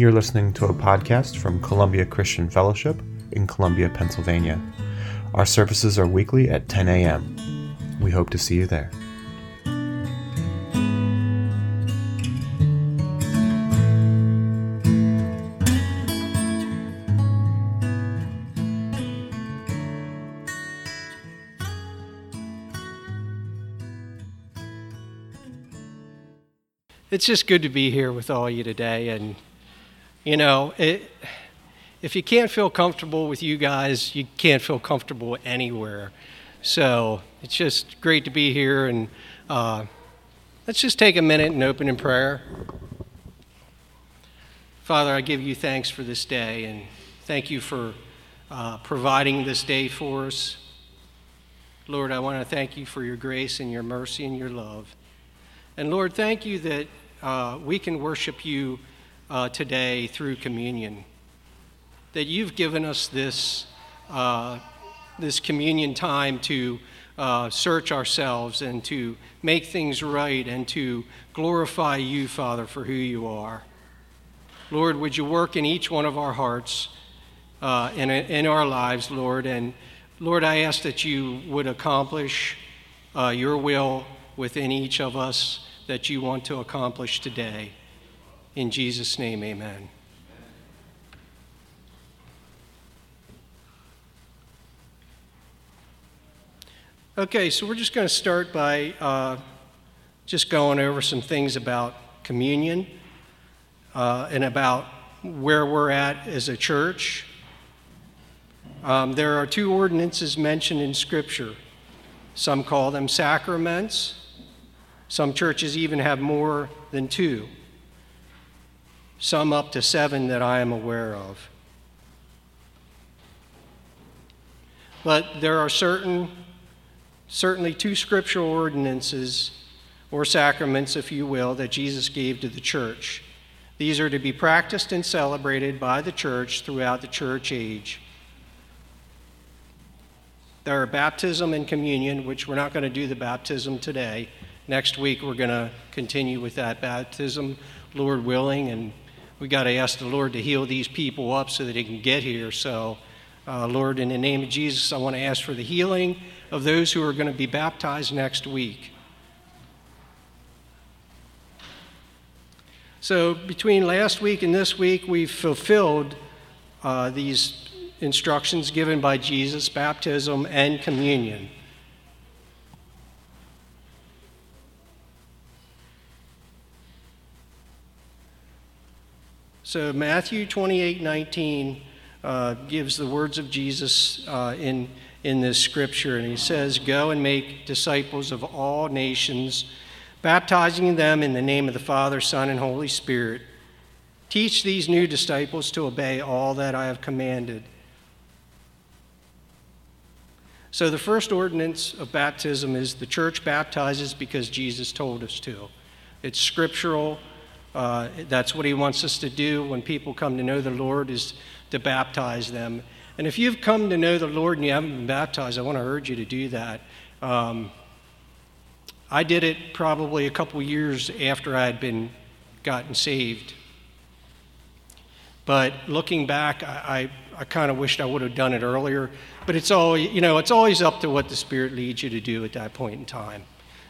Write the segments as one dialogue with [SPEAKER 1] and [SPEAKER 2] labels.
[SPEAKER 1] You're listening to a podcast from Columbia Christian Fellowship in Columbia, Pennsylvania. Our services are weekly at 10 a.m. We hope to see you there.
[SPEAKER 2] It's just good to be here with all you today. And, you know, it, if you can't feel comfortable with you guys, you can't feel comfortable anywhere. So it's just great to be here. And uh, let's just take a minute and open in prayer. Father, I give you thanks for this day and thank you for uh, providing this day for us. Lord, I want to thank you for your grace and your mercy and your love. And Lord, thank you that uh, we can worship you uh, today through communion. That you've given us this, uh, this communion time to uh, search ourselves and to make things right and to glorify you, Father, for who you are. Lord, would you work in each one of our hearts, uh, in, in our lives, Lord? And Lord, I ask that you would accomplish uh, your will within each of us that you want to accomplish today. In Jesus' name, amen. Okay, so we're just going to start by uh, just going over some things about communion uh, and about where we're at as a church. Um, there are two ordinances mentioned in Scripture. Some call them sacraments, some churches even have more than two, some up to seven that I am aware of. But there are certain, certainly two scriptural ordinances or sacraments, if you will, that Jesus gave to the church. These are to be practiced and celebrated by the church throughout the church age. There are baptism and communion, which we're not going to do the baptism today. Next week, we're going to continue with that baptism, Lord willing, and we got to ask the Lord to heal these people up so that they can get here. So, uh, Lord, in the name of Jesus, I want to ask for the healing of those who are going to be baptized next week. So, between last week and this week, we've fulfilled uh, these instructions given by Jesus baptism and communion. So Matthew 28 19 uh, gives the words of Jesus uh, in, in this scripture, and he says, Go and make disciples of all nations, baptizing them in the name of the Father, Son, and Holy Spirit. Teach these new disciples to obey all that I have commanded. So, the first ordinance of baptism is the church baptizes because Jesus told us to. It's scriptural, uh, that's what he wants us to do when people come to know the Lord is to baptize them. And if you've come to know the Lord and you haven't been baptized, I want to urge you to do that. Um, I did it probably a couple years after I had been gotten saved. But looking back, I, I, I kind of wished I would have done it earlier. But it's all, you know, it's always up to what the Spirit leads you to do at that point in time.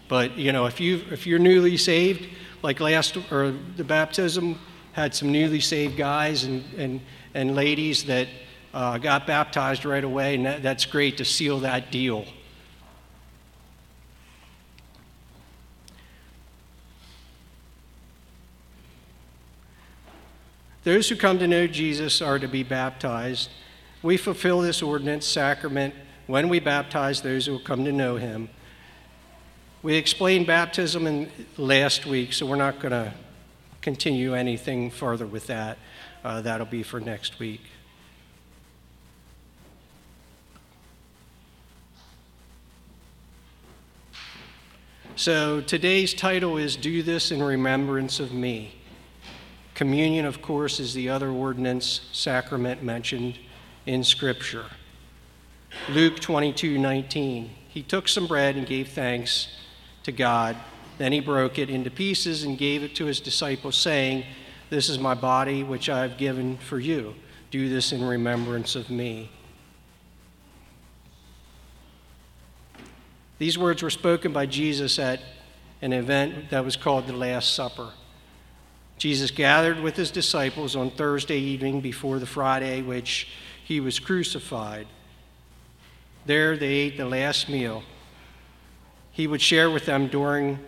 [SPEAKER 2] But you know, if you if you're newly saved, like last or the baptism had some newly saved guys and and and ladies that uh, got baptized right away, and that, that's great to seal that deal. Those who come to know Jesus are to be baptized. We fulfill this ordinance sacrament when we baptize those who come to know him. We explained baptism in last week, so we're not going to continue anything further with that. Uh, that'll be for next week. So today's title is Do This in Remembrance of Me. Communion, of course, is the other ordinance sacrament mentioned in Scripture. Luke 22 19. He took some bread and gave thanks to God. Then he broke it into pieces and gave it to his disciples, saying, This is my body, which I have given for you. Do this in remembrance of me. These words were spoken by Jesus at an event that was called the Last Supper. Jesus gathered with his disciples on Thursday evening before the Friday which he was crucified. There they ate the last meal. He would share with them during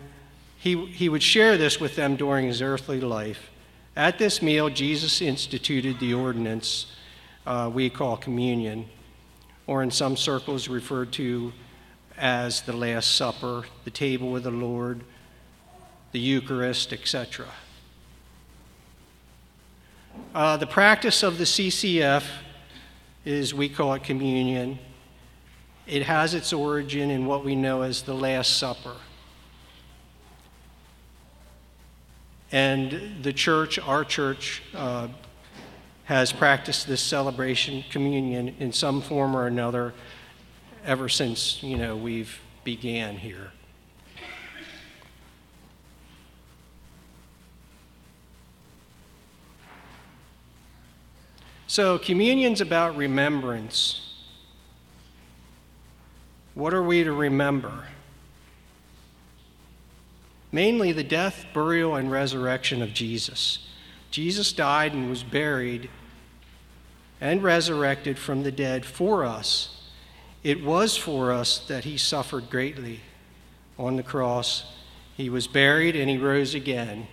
[SPEAKER 2] he, he would share this with them during his earthly life. At this meal, Jesus instituted the ordinance uh, we call communion, or in some circles referred to as the Last Supper, the table with the Lord, the Eucharist, etc. Uh, the practice of the CCF is, we call it communion. It has its origin in what we know as the Last Supper. And the church, our church, uh, has practiced this celebration, communion, in some form or another ever since, you know, we've began here. So, communion's about remembrance. What are we to remember? Mainly the death, burial, and resurrection of Jesus. Jesus died and was buried and resurrected from the dead for us. It was for us that he suffered greatly on the cross. He was buried and he rose again.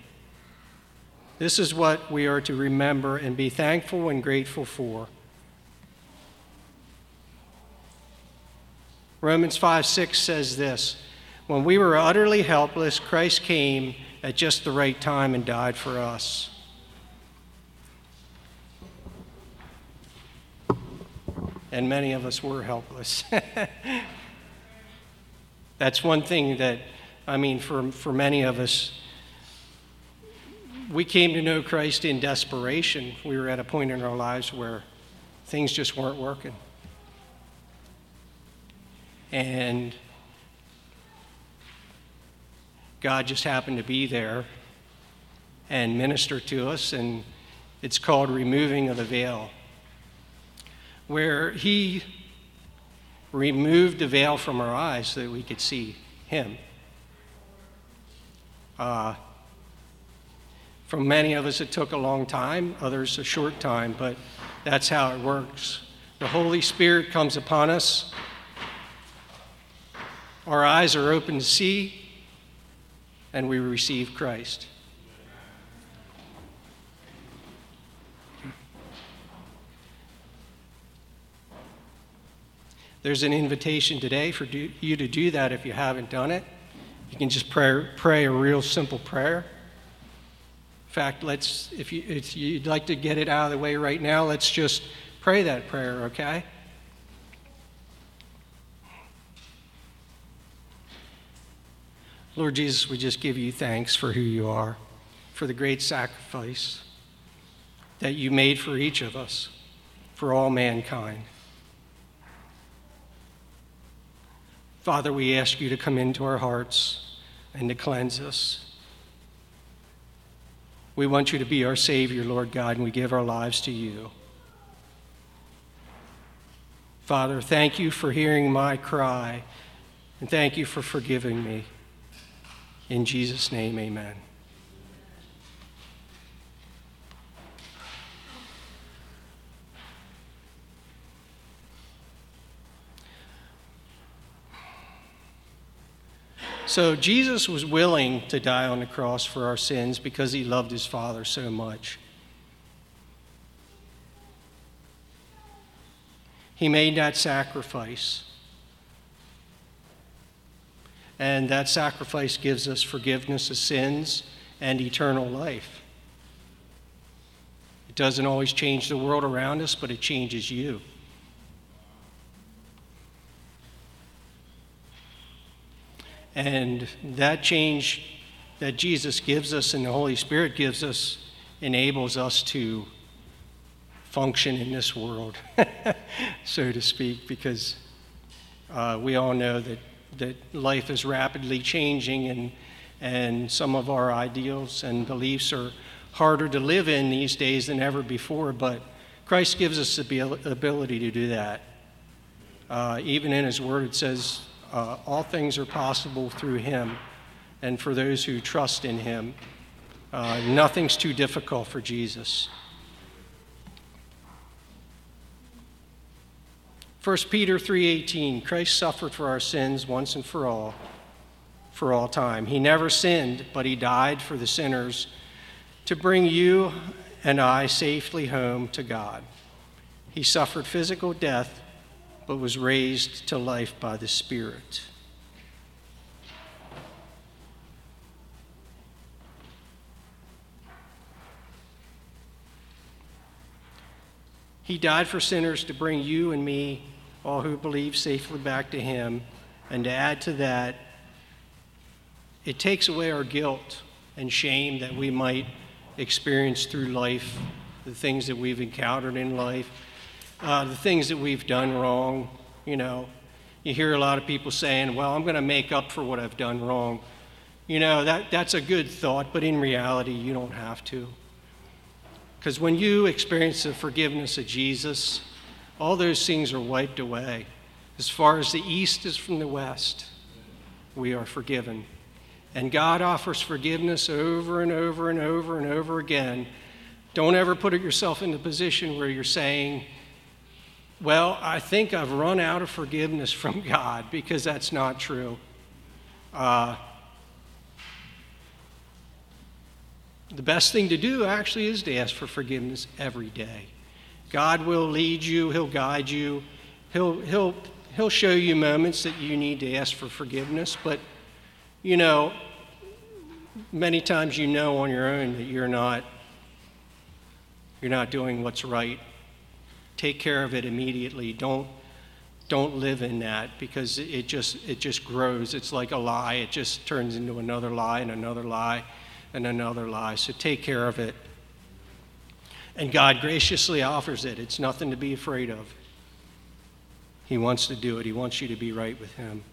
[SPEAKER 2] This is what we are to remember and be thankful and grateful for. Romans 5 6 says this When we were utterly helpless, Christ came at just the right time and died for us. And many of us were helpless. That's one thing that, I mean, for, for many of us, we came to know Christ in desperation. We were at a point in our lives where things just weren't working. And God just happened to be there and minister to us, and it's called removing of the veil, where He removed the veil from our eyes so that we could see Him. Uh, for many of us, it took a long time, others, a short time, but that's how it works. The Holy Spirit comes upon us, our eyes are open to see, and we receive Christ. There's an invitation today for you to do that if you haven't done it. You can just pray, pray a real simple prayer. In fact, let's, if, you, if you'd like to get it out of the way right now, let's just pray that prayer, okay? Lord Jesus, we just give you thanks for who you are, for the great sacrifice that you made for each of us, for all mankind. Father, we ask you to come into our hearts and to cleanse us we want you to be our Savior, Lord God, and we give our lives to you. Father, thank you for hearing my cry, and thank you for forgiving me. In Jesus' name, amen. So Jesus was willing to die on the cross for our sins because he loved his Father so much. He made that sacrifice. And that sacrifice gives us forgiveness of sins and eternal life. It doesn't always change the world around us, but it changes you. And that change that Jesus gives us and the Holy Spirit gives us enables us to function in this world, so to speak, because uh, we all know that, that life is rapidly changing and, and some of our ideals and beliefs are, harder to live in these days than ever before, but Christ gives us the ability to do that. Uh, even in His Word, it says, uh, All things are possible through Him, and for those who trust in Him. Uh, nothing's too difficult for Jesus. 1 Peter 3:18 Christ suffered for our sins once and for all for all time. He never sinned, but he died for the sinners to bring you and I safely home to God. He suffered physical death but was raised to life by the Spirit. He died for sinners to bring you and me, all who believe, safely back to Him. And to add to that, it takes away our guilt and shame that we might experience through life, the things that we've encountered in life, uh, the things that we've done wrong. You know, you hear a lot of people saying, Well, I'm going to make up for what I've done wrong. You know, that, that's a good thought, but in reality, you don't have to. Because when you experience the forgiveness of Jesus, all those things are wiped away. As far as the east is from the west, we are forgiven. And God offers forgiveness over and over and over and over again. Don't ever put yourself in the position where you're saying, Well, I think I've run out of forgiveness from God, because that's not true. Uh, The best thing to do actually is to ask for forgiveness every day. God will lead you, He'll guide you, He'll, he'll, he'll show you moments that you need to ask for forgiveness, but you know, many times you know on your own that you're not you're not doing what's right. Take care of it immediately. Don't don't live in that because it just it just grows. It's like a lie. It just turns into another lie and another lie and another lie. So take care of it. And God graciously offers it. It's nothing to be afraid of. He wants to do it, He wants you to be right with Him.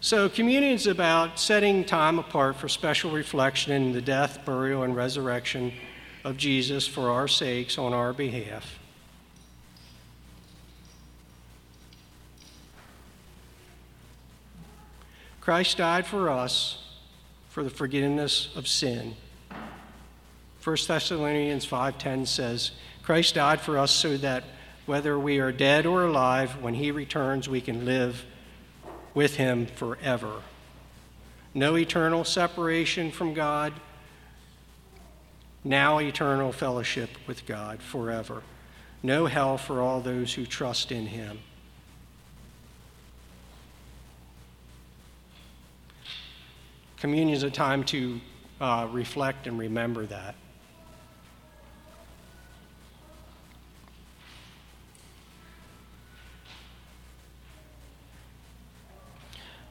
[SPEAKER 2] So, communion is about setting time apart for special reflection in the death, burial, and resurrection of Jesus for our sakes on our behalf. Christ died for us for the forgiveness of sin. 1 Thessalonians 5:10 says, Christ died for us so that whether we are dead or alive, when he returns, we can live with him forever. No eternal separation from God, now eternal fellowship with God forever. No hell for all those who trust in him. Communion is a time to uh, reflect and remember that.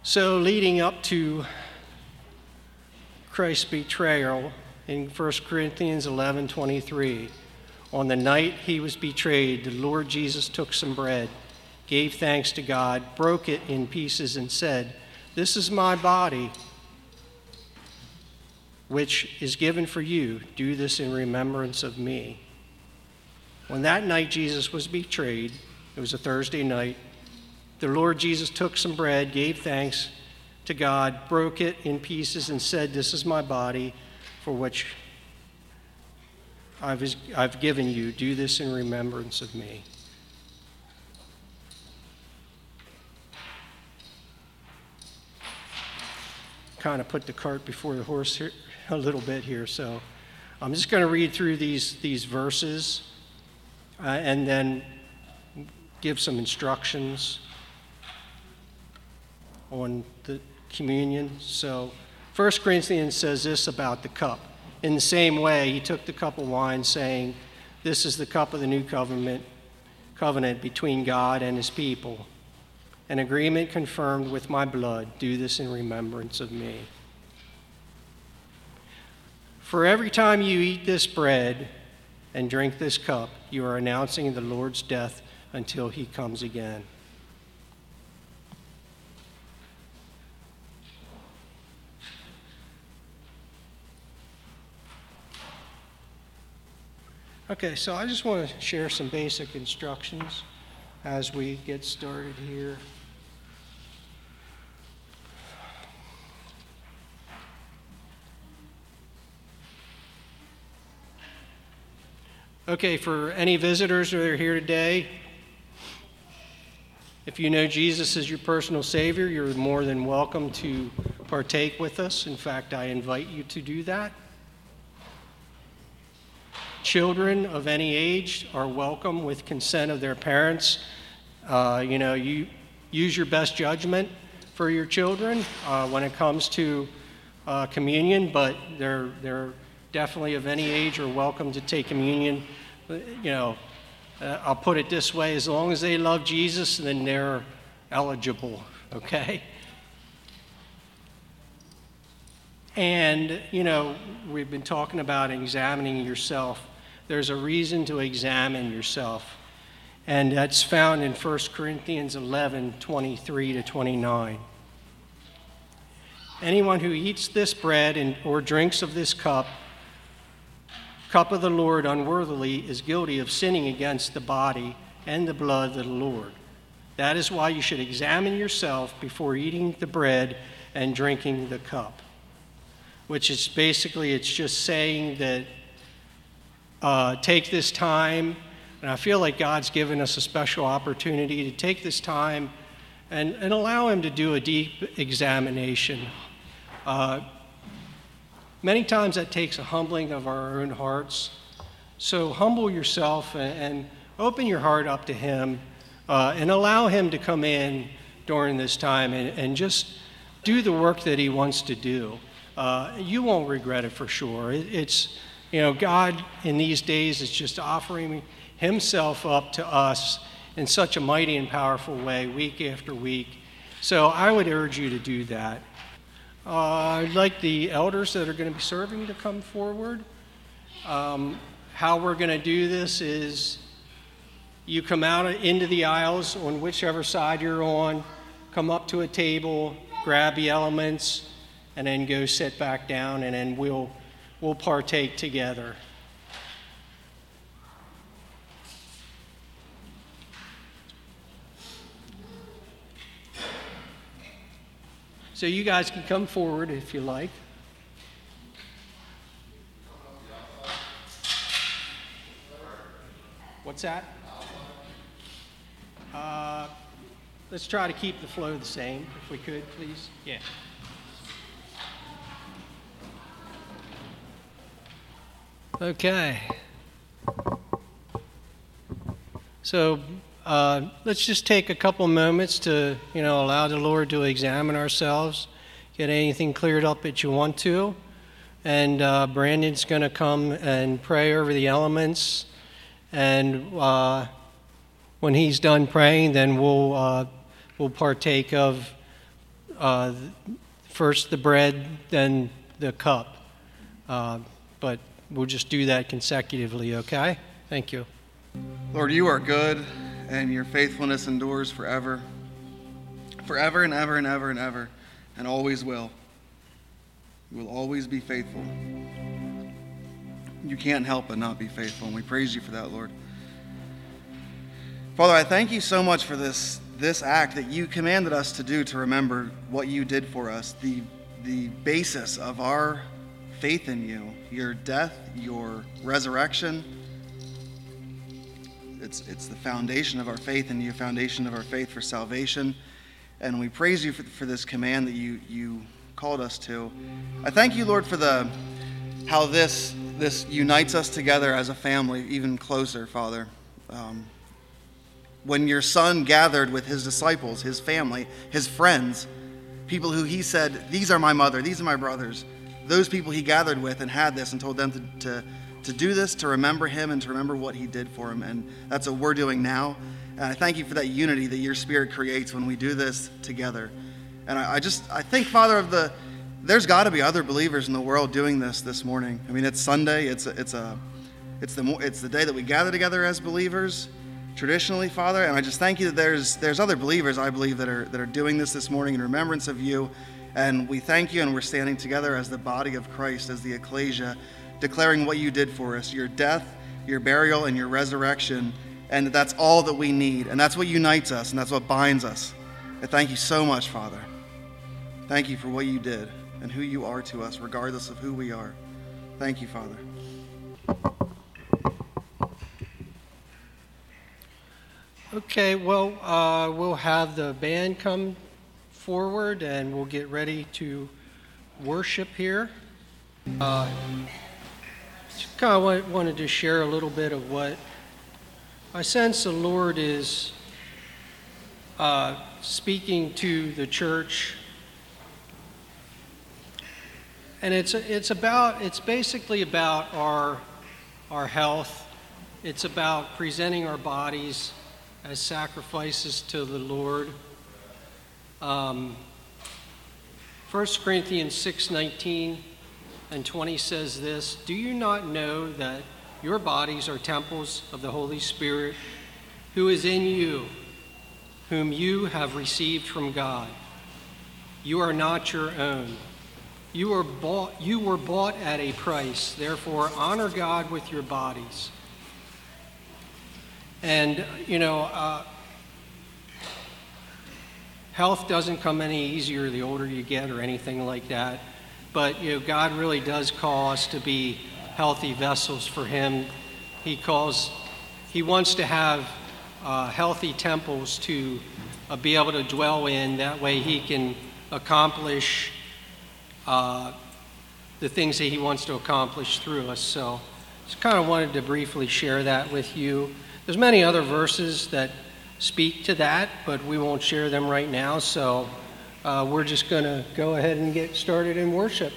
[SPEAKER 2] So, leading up to Christ's betrayal in 1 Corinthians 11 23, on the night he was betrayed, the Lord Jesus took some bread, gave thanks to God, broke it in pieces, and said, This is my body which is given for you. Do this in remembrance of me. When that night Jesus was betrayed, it was a Thursday night, the Lord Jesus took some bread, gave thanks to God, broke it in pieces, and said, This is my body for which I've, I've given you. Do this in remembrance of me. Kind of put the cart before the horse here a little bit here. So I'm just going to read through these, these verses uh, and then give some instructions on the communion. So 1 Corinthians says this about the cup. In the same way, he took the cup of wine, saying, This is the cup of the new covenant, covenant between God and his people. An agreement confirmed with my blood. Do this in remembrance of me. For every time you eat this bread and drink this cup, you are announcing the Lord's death until he comes again. Okay, so I just want to share some basic instructions as we get started here. Okay, for any visitors that are here today, if you know Jesus as your personal Savior, you're more than welcome to partake with us. In fact, I invite you to do that. Children of any age are welcome with consent of their parents. Uh, you know, you use your best judgment for your children uh, when it comes to uh, communion, but they're, they're definitely of any age are welcome to take communion. You know, uh, I'll put it this way as long as they love Jesus, then they're eligible, okay? And, you know, we've been talking about examining yourself there's a reason to examine yourself. And that's found in 1 Corinthians 11 23 to 29. Anyone who eats this bread and, or drinks of this cup, cup of the Lord unworthily, is guilty of sinning against the body and the blood of the Lord. That is why you should examine yourself before eating the bread and drinking the cup. Which is basically, it's just saying that uh, take this time, and I feel like God's given us a special opportunity to take this time and, and allow Him to do a deep examination. Uh, many times that takes a humbling of our own hearts. So humble yourself and, open your heart up to Him uh, and allow Him to come in during this time and, and just do the work that He wants to do. Uh, you won't regret it for sure. It, it's you know, God in these days is just offering Himself up to us in such a mighty and powerful way, week after week. So I would urge you to do that. Uh, I'd like the elders that are going to be serving to come forward. Um, how we're going to do this is you come out into the aisles on whichever side you're on, come up to a table, grab the elements, and then go sit back down, and then we'll we'll partake together. So you guys can come forward if you like. What's that? Uh, let's try to keep the flow the same, if we could, please. Yeah. Okay. So uh, let's just take a couple moments to, you know, allow the Lord to examine ourselves, get anything cleared up that you want to. And uh, Brandon's going to come and pray over the elements. And uh, when he's done praying, then we'll, uh, we'll partake of uh, first the bread, then the cup. But We'll just do that consecutively, okay? Thank you.
[SPEAKER 3] Lord, you are good, and your faithfulness endures forever. Forever and ever and ever and ever, and always will. You will always be faithful. You can't help but not be faithful, and we praise you for that, Lord. Father, I thank you so much for this, this act that you commanded us to do to remember what you did for us, the, the basis of our faith in you, your death, your resurrection. It's, it's the foundation of our faith and you, foundation of our faith for salvation. And we praise you for, for this command that you, you called us to. I thank you, Lord, for the how this this unites us together as a family even closer, Father. Um, when your son gathered with his disciples, his family, his friends, people who he said, These are my mother, these are my brothers, those people he gathered with and had this and told them to, to, to do this, to remember him, and to remember what he did for him. And that's what we're doing now. And I thank you for that unity that your spirit creates when we do this together. And I, I just, I think, Father, of the, there's got to be other believers in the world doing this this morning. I mean, it's Sunday. It's a, it's a, it's the, it's the day that we gather together as believers traditionally, Father. And I just thank you that there's, there's other believers, I believe, that are, that are doing this this morning in remembrance of you and we thank you, and we're standing together as the body of Christ, as the ecclesia, declaring what you did for us your death, your burial, and your resurrection, and that that's all that we need. And that's what unites us, and that's what binds us. And thank you so much, Father. Thank you for what you did and who you are to us, regardless of who we are. Thank you, Father.
[SPEAKER 2] Okay, well, uh, we'll have the band come forward and we'll get ready to worship here. Uh, just kind of wanted to share a little bit of what I sense the Lord is uh, speaking to the church. And it's, it's about, it's basically about our, our health. It's about presenting our bodies as sacrifices to the Lord. Um, 1 Corinthians 6:19 and 20 says this, "Do you not know that your bodies are temples of the Holy Spirit who is in you, whom you have received from God? You are not your own. You were bought, you were bought at a price. Therefore, honor God with your bodies." And, you know, uh, health doesn't come any easier the older you get or anything like that. But, you know, God really does call us to be healthy vessels for Him. He calls, He wants to have uh, healthy temples to uh, be able to dwell in. That way He can accomplish uh, the things that He wants to accomplish through us. So, just kind of wanted to briefly share that with you. There's many other verses that speak to that, but we won't share them right now. So uh, we're just going to go ahead and get started in worship.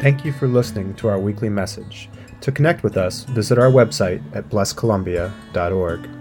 [SPEAKER 1] Thank you for listening to our weekly message. To connect with us, visit our website at blesscolumbia.org.